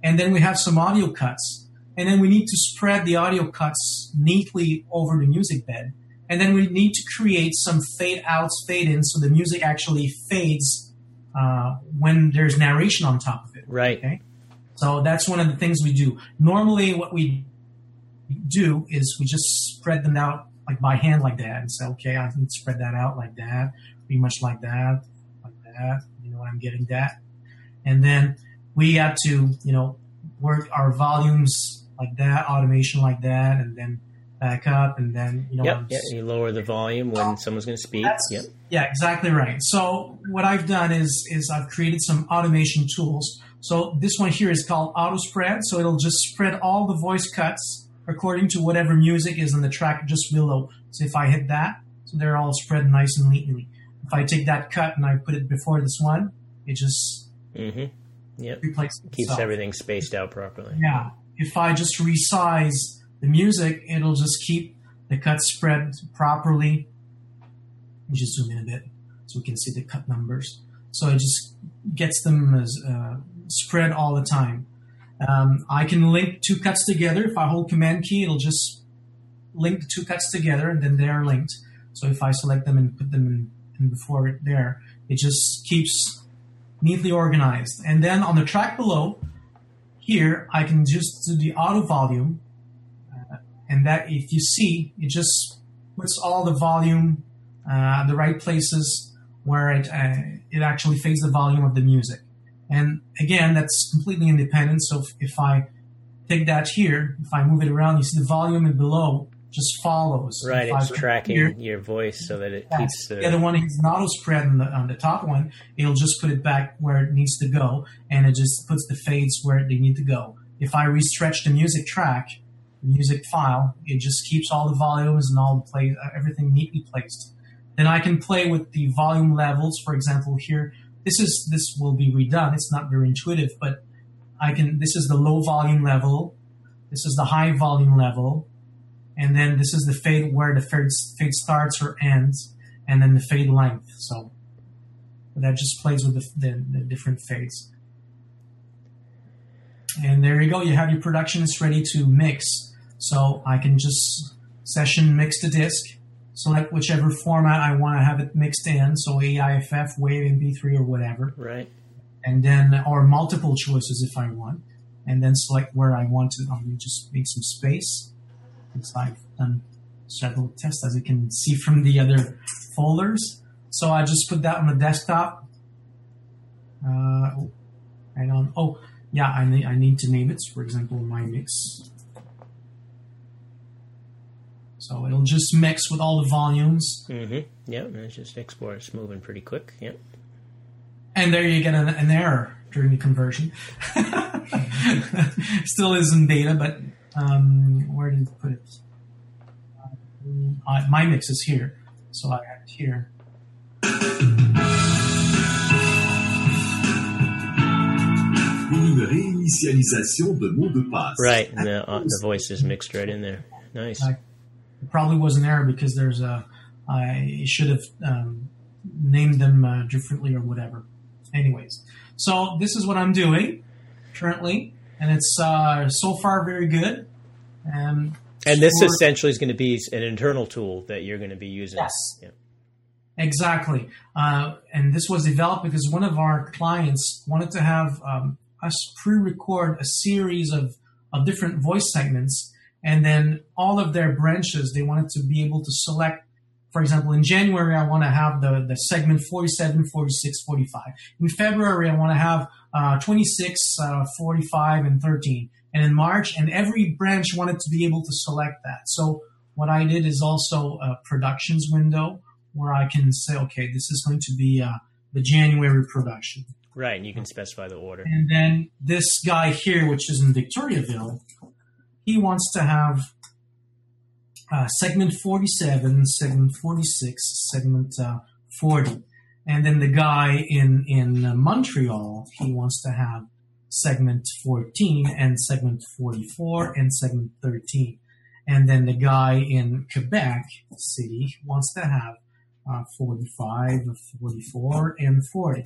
and then we have some audio cuts, and then we need to spread the audio cuts neatly over the music bed, and then we need to create some fade outs, fade ins, so the music actually fades uh, when there's narration on top of it. Right. Okay. So that's one of the things we do. Normally, what we do is we just spread them out like by hand like that and say, okay, I can spread that out like that, pretty much like that, like that. You know, I'm getting that. And then we got to, you know, work our volumes like that, automation like that, and then back up, and then, you know, Yep. Yeah, you lower the volume when oh, someone's going to speak. Yep. yeah, exactly right. So what I've done is is I've created some automation tools. So this one here is called Auto Spread. So it'll just spread all the voice cuts according to whatever music is in the track just below. So if I hit that, so they're all spread nice and neatly. If I take that cut and I put it before this one, it just hmm Yep. replaces Keeps itself. everything spaced out properly. Yeah. If I just resize the music, it'll just keep the cuts spread properly. Let me just zoom in a bit so we can see the cut numbers. So it just gets them as uh, spread all the time. Um, I can link two cuts together. If I hold Command key, it'll just link the two cuts together, and then they are linked. So if I select them and put them in, and before it there. It just keeps neatly organized. And then on the track below, here I can just do the auto volume, uh, and that if you see, it just puts all the volume uh, the right places where it uh, it actually fades the volume of the music. And again, that's completely independent. So if, if I take that here, if I move it around, you see the volume and below just follows. Right, it's tracking here- your voice so that it Yes. keeps the the other one is not spread on the, on the top one. It'll just put it back where it needs to go, and it just puts the fades where they need to go. If I restretch the music track, the music file, it just keeps all the volumes and all the play, uh, everything neatly placed. Then I can play with the volume levels. For example, here, this is this will be redone. It's not very intuitive, but I can. This is the low volume level. This is the high volume level and then this is the fade where the fade, fade starts or ends, and then the fade length. So that just plays with the, the, the different fades. And there you go. You have your productions ready to mix. So I can just session mix the disc, select whichever format I want to have it mixed in. So AIFF, Wave, MP3, or whatever right. and then or multiple choices if I want, and then select where I want to. Gonna just make some space because I've done several tests as you can see from the other folders. So I just put that on the desktop. Uh, oh, hang on. Oh, yeah, I need I need to name it. For example, my mix. So it'll just mix with all the volumes. Mm-hmm. Yeah, and it's just export. It's moving pretty quick. Yep. And there you get an, an error during the conversion. Still is in beta, but um, where did it put it? Uh, my mix is here, so I have it here. pour une réinitialisation de mot de passe. Right. And the, uh, the voice is mixed right in there. Nice. Right. It probably was an error because there's a. I should have um, named them uh, differently or whatever. Anyways, so this is what I'm doing currently, and it's uh, so far very good. And And this essentially is going to be an internal tool that you're going to be using. Yes. Yeah. Exactly. Uh, and this was developed because one of our clients wanted to have um, us pre record a series of, of different voice segments. And then all of their branches, they wanted to be able to select. For example, in January, I want to have the, the segment 47, 46, 45. In February, I want to have uh, 26, uh, 45, and 13. And in March, and every branch wanted to be able to select that. So what I did is also a productions window where I can say, okay, this is going to be uh, the January production. Right. And you can specify the order. And then this guy here, which is in Victoriaville, he wants to have uh, segment 47, segment 46, segment uh, 40. And then the guy in, in Montreal, he wants to have segment 14 and segment 44 and segment 13. And then the guy in Quebec City wants to have uh, 45, 44, and 40.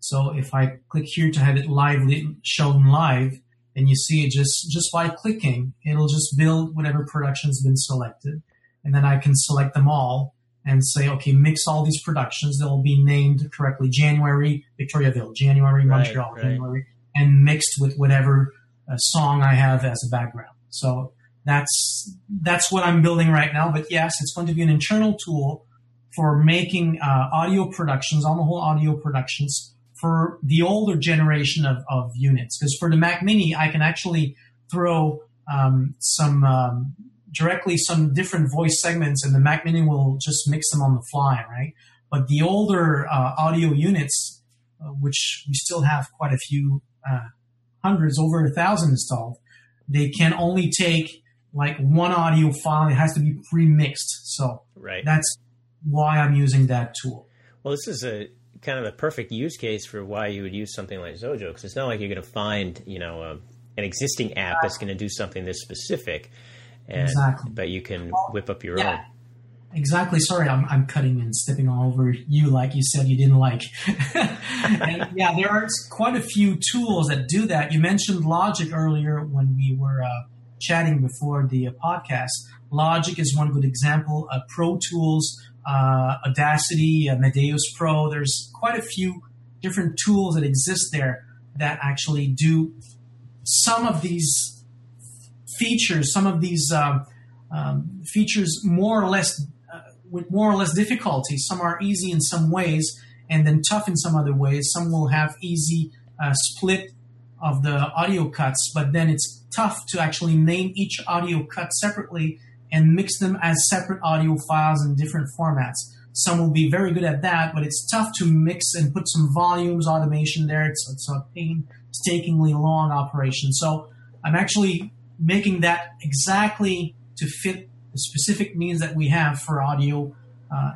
So if I click here to have it live shown live, and you see it just just by clicking, it'll just build whatever production's been selected, and then I can select them all and say, okay, mix all these productions. They'll be named correctly: January Victoriaville, January Right, Montreal, right. January, and mixed with whatever uh, song I have as a background. So that's that's what I'm building right now. But yes, it's going to be an internal tool for making uh, audio productions, on the whole audio productions for the older generation of, of units. Because for the Mac Mini, I can actually throw um, some um, directly some different voice segments, and the Mac Mini will just mix them on the fly, right? But the older uh, audio units, uh, which we still have quite a few uh, hundreds, over a thousand installed, they can only take like one audio file. It has to be pre-mixed. So Right. that's why I'm using that tool. Well, this is a kind of a perfect use case for why you would use something like Xojo because it's not like you're going to find you know a, an existing app that's going to do something this specific, and Exactly. but you can whip up your Yeah. own. Exactly. Sorry, I'm, I'm cutting and stepping all over you like you said you didn't like. and yeah, there are quite a few tools that do that. You mentioned Logic earlier when we were uh, chatting before the uh, podcast. Logic is one good example. Uh, Pro Tools, uh, Audacity, Amadeus Pro. There's quite a few different tools that exist there that actually do some of these features, some of these um, um, features more or less uh, with more or less difficulty. Some are easy in some ways, and then tough in some other ways. Some will have easy uh, split of the audio cuts, but then it's tough to actually name each audio cut separately and mix them as separate audio files in different formats. Some will be very good at that, but it's tough to mix and put some volumes, automation there. It's, it's a painstakingly long operation. So I'm actually making that exactly to fit the specific needs that we have for audio uh,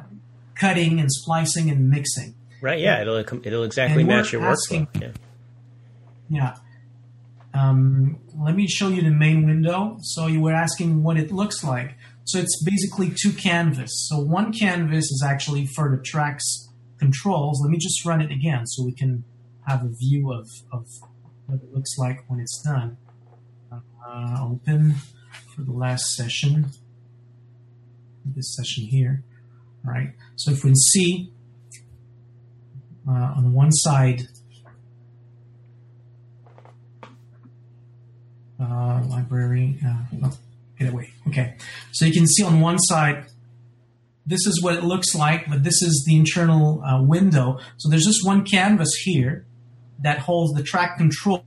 cutting and splicing and mixing. Right. Yeah. It'll it'll exactly match your asking- workflow. Yeah. Yeah. Um, let me show you the main window. So you were asking what it looks like. So it's basically two canvas. So one canvas is actually for the tracks controls. Let me just run it again so we can have a view of, of what it looks like when it's done. Uh, open for the last session. This session here. All right. So if we see uh, on one side, uh, library. Uh, oh, get away. Okay. So you can see on one side, this is what it looks like, but this is the internal uh, window. So there's just one canvas here that holds the track controls,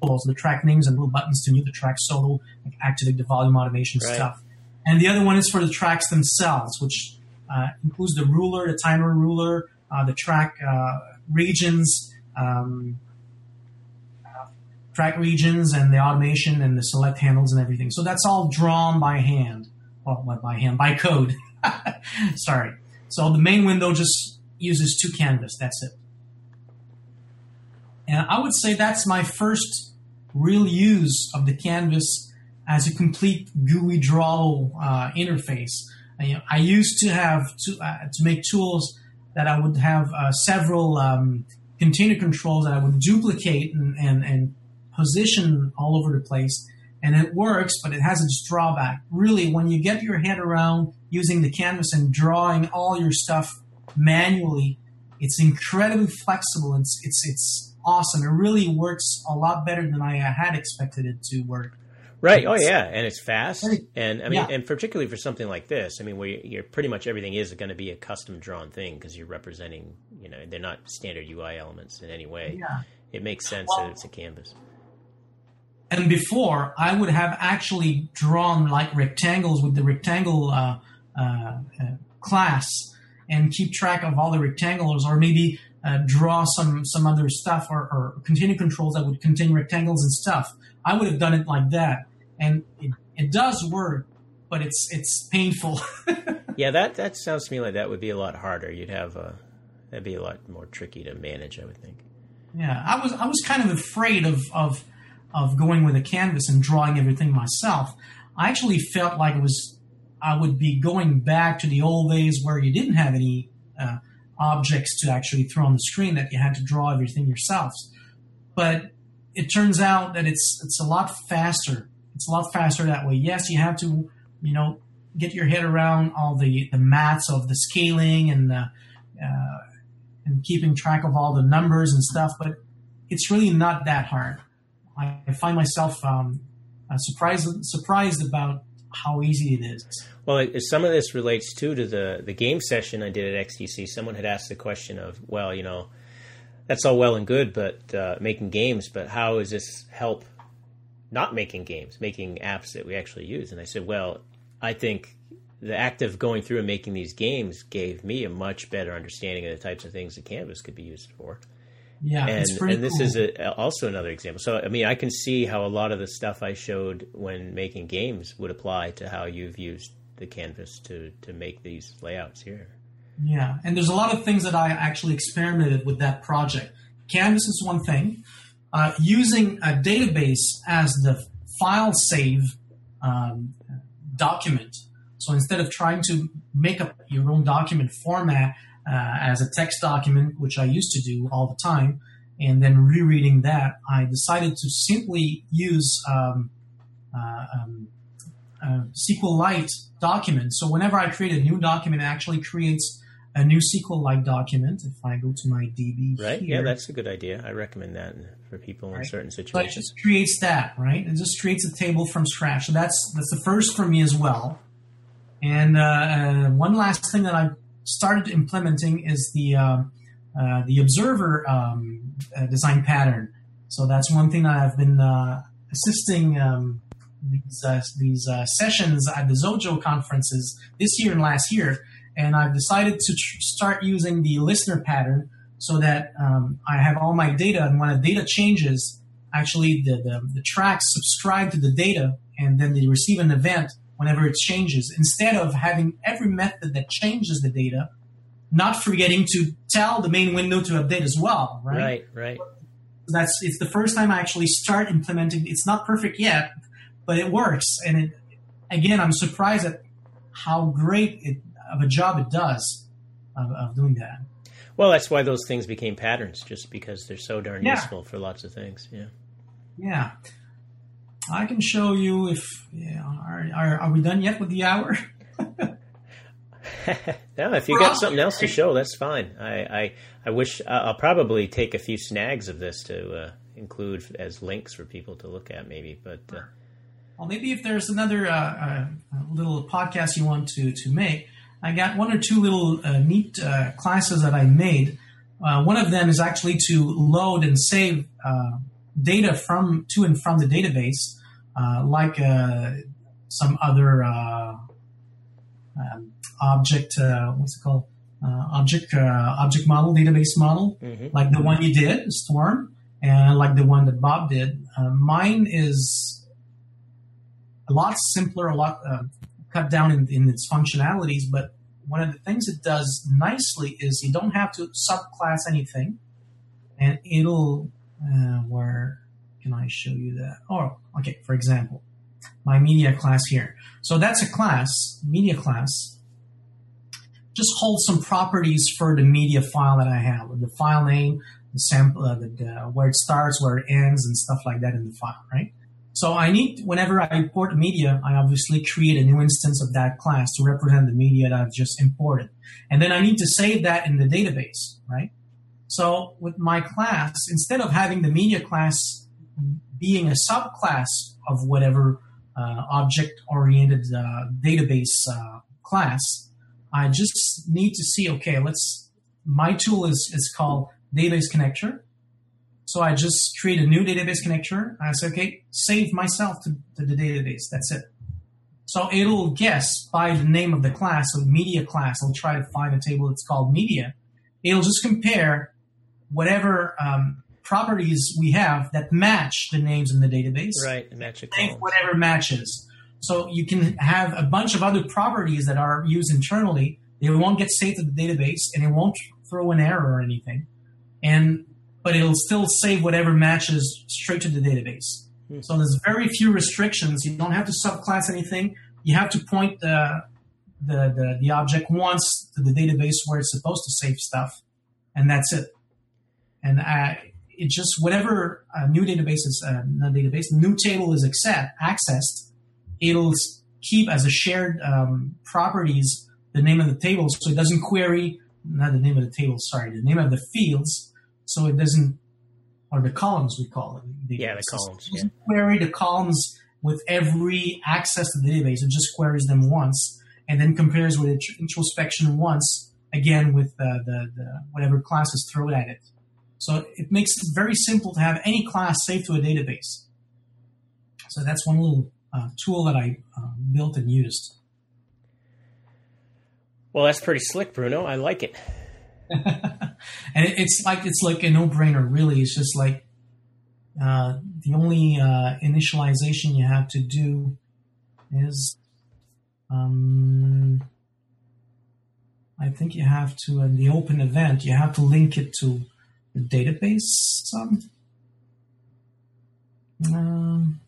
the track names and little buttons to mute the track solo, like activate the volume automation Right. stuff. And the other one is for the tracks themselves, which uh, includes the ruler, the timer ruler, uh, the track uh, regions, um, track regions and the automation and the select handles and everything. So that's all drawn by hand. Well, by hand, by code. Sorry. So the main window just uses two canvas. That's it. And I would say that's my first real use of the canvas as a complete GUI draw uh, interface. I, you know, I used to have to, uh, to make tools that I would have uh, several um, container controls that I would duplicate and, and, and position all over the place. And it works, but it has its drawback. Really, when you get your head around using the canvas and drawing all your stuff manually, it's incredibly flexible. It's it's it's awesome. It really works a lot better than I had expected it to work. Right. Oh, yeah. And it's fast. And I mean, yeah. and particularly for something like this, I mean, where you're pretty much everything is going to be a custom drawn thing because you're representing, you know, they're not standard UI elements in any way. Yeah. It makes sense Well- that it's a canvas. And before, I would have actually drawn like rectangles with the rectangle uh, uh, uh, class and keep track of all the rectangles, or maybe uh, draw some some other stuff or, or continue controls that would contain rectangles and stuff. I would have done it like that, and it, it does work, but it's it's painful. Yeah, that that sounds to me like that would be a lot harder. You'd have a that'd be a lot more tricky to manage, I would think. Yeah, I was I was kind of afraid of of of going with a canvas and drawing everything myself. I actually felt like it was I would be going back to the old days where you didn't have any uh, objects to actually throw on the screen that you had to draw everything yourselves. But it turns out that it's it's a lot faster. It's a lot faster that way. Yes, you have to you know get your head around all the the maths of the scaling and the, uh, and keeping track of all the numbers and stuff, but it's really not that hard. I, find myself um, uh, surprised surprised about how easy it is. Well, like, some of this relates too to the the game session I did at XDC. Someone had asked the question of, well, you know, that's all well and good, but uh, making games, but how does this help not making games, making apps that we actually use? And I said, well, I think the act of going through and making these games gave me a much better understanding of the types of things that Canvas could be used for. Yeah, and and this cool. is a, also another example. So I mean, I can see how a lot of the stuff I showed when making games would apply to how you've used the canvas to to make these layouts here. Yeah, and there's a lot of things that I actually experimented with that project. Canvas is one thing. Uh, using a database as the file save um, document. So instead of trying to make up your own document format uh, as a text document, which I used to do all the time, and then rereading that, I decided to simply use um, uh, um, uh, SQLite document. So whenever I create a new document, it actually creates a new SQLite document. If I go to my DB Right? here, Yeah, that's a good idea. I recommend that for people in Right. certain So it just creates that, right? It just creates a table from scratch. So that's that's the first for me as well. And uh, uh, one last thing that I started implementing is the uh, uh, the observer um, uh, design pattern. So that's one thing that I've been uh, assisting um, these uh, these sessions at the Xojo conferences this year and last year, and I've decided to tr- start using the listener pattern so that um, I have all my data, and when a data changes, actually the, the, the tracks subscribe to the data, and then they receive an event whenever it changes, instead of having every method that changes the data, not forgetting to tell the main window to update as well, right? Right, right. That's it's the first time I actually start implementing. It's not perfect yet, but it works, and it again I'm surprised at how great it, of a job it does of, of doing that. Well, that's why those things became patterns, just because they're so darn Yeah. useful for lots of things. Yeah. Yeah. I can show you if yeah, are, are, are we done yet with the hour? no, if you We're got something else to show, that's fine. I, I, I wish uh, I'll probably take a few snags of this to uh, include as links for people to look at, maybe. But uh, Well, maybe if there's another uh, uh, little podcast you want to to make, I got one or two little uh, neat uh, classes that I made. Uh, one of them is actually to load and save uh, data from to and from the database, uh, like uh, some other uh, um, object. Uh, what's it called? Uh, object uh, object model, database model mhm. like the one you did, Storm, and like the one that Bob did. Uh, mine is a lot simpler, a lot uh, cut down in, in its functionalities. But one of the things it does nicely is you don't have to subclass anything, and it'll. Uh, where can I show you that? Oh, okay. For example, my media class here. So that's a class, media class just hold some properties for the media file that I have, the file name, the sample, uh, the, the, where it starts, where it ends, and stuff like that in the file, right? So I need, whenever I import media, I obviously create a new instance of that class to represent the media that I've just imported. And then I need to save that in the database, right? So with my class, instead of having the media class being a subclass of whatever uh, object-oriented uh, database uh, class, I just need to see, okay, let's, my tool is, is called database connector. So I just create a new database connector. I say, okay, save myself to, to the database. That's it. So it'll guess by the name of the class, so media class. It'll try to find a table that's called media. It'll just compare whatever um, properties we have that match the names in the database right, columns. whatever matches. So you can have a bunch of other properties that are used internally. They won't get saved to the database, and it won't throw an error or anything. And but it'll still save whatever matches straight to the database. Hmm. So there's very few restrictions. You don't have to subclass anything. You have to point the the, the, the object once to the database where it's supposed to save stuff, and that's it. And I, it just whatever a new database is, uh, not database, new table is accept, accessed, it'll keep as a shared um, properties the name of the table, so it doesn't query not the name of the table, sorry, the name of the fields, so it doesn't, or the columns we call it. Yeah, the columns, It doesn't query the columns with every access to the database. It just queries them once and then compares with introspection once again with uh, the, the whatever class is thrown at it. So it makes it very simple to have any class saved to a database. So that's one little uh, tool that I uh, built and used. Well, that's pretty slick, Bruno. I like it. and it's like it's like a no-brainer. Really, it's just like uh, the only uh, initialization you have to do is, um, I think you have to in the open event you have to link it to database. Some. Um,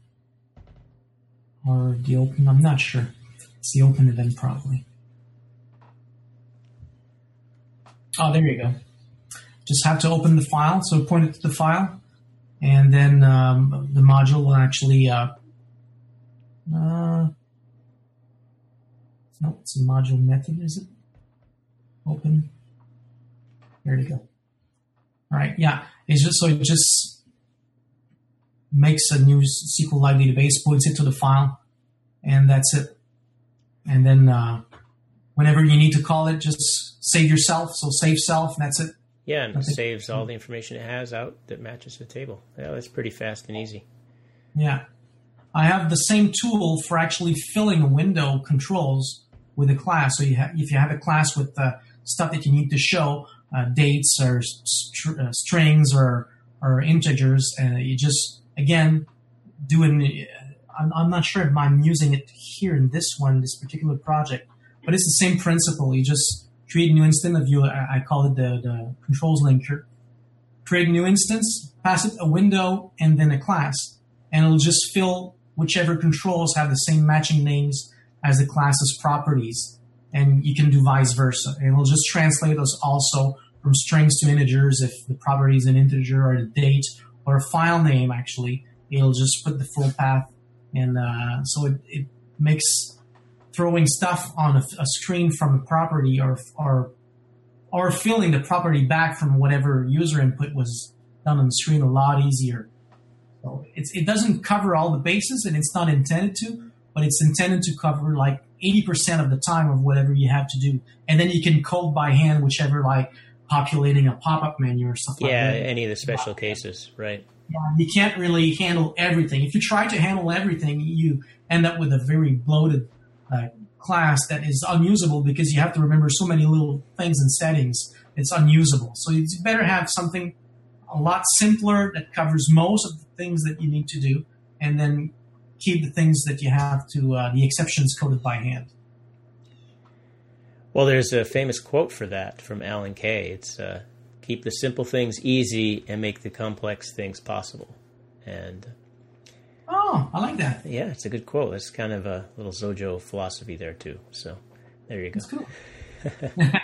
or the open, I'm not sure. It's the open event probably. Oh, there you go. Just have to open the file, so point it to the file, and then um, the module will actually uh, uh, no, it's a module method, is it? Open. There you go. Right, yeah. It's just so it just makes a new SQLite database, points it to the file, and that's it. And then uh, whenever you need to call it, just save yourself. So save self, and that's it. Yeah, and Okay. saves all the information it has out that matches the table. Yeah, that's pretty fast and easy. Yeah. I have the same tool for actually filling a window controls with a class. So you ha- if you have a class with uh, stuff that you need to show, uh, dates or str- uh, strings or or integers, and you just again doing. I'm, I'm not sure if I'm using it here in this one, this particular project, but it's the same principle. You just create a new instance of you. I, I call it the, the controls linker. Create a new instance, pass it a window, and then a class and it'll just fill whichever controls have the same matching names as the class's properties. And you can do vice versa. It'll just translate those also from strings to integers if the property is an integer or a date or a file name, actually. It'll just put the full path. And uh, so it, it makes throwing stuff on a, a screen from a property or, or, or filling the property back from whatever user input was done on the screen a lot easier. So it doesn't cover all the bases, and it's not intended to, but it's intended to cover like 80% of the time of whatever you have to do. And then you can code by hand whichever, like populating a pop up menu or stuff like that. Yeah, any of the special cases, right? Yeah, you can't really handle everything. If you try to handle everything, you end up with a very bloated uh, class that is unusable because you have to remember so many little things and settings. It's unusable. So you better have something a lot simpler that covers most of the things that you need to do, and then keep the things that you have to uh, the exceptions coded by hand. Well, there's a famous quote for that from Alan Kay. It's uh, keep the simple things easy and make the complex things possible. And Oh, I like that. yeah, it's a good quote. It's kind of a little Xojo philosophy there too. So there you go. That's cool.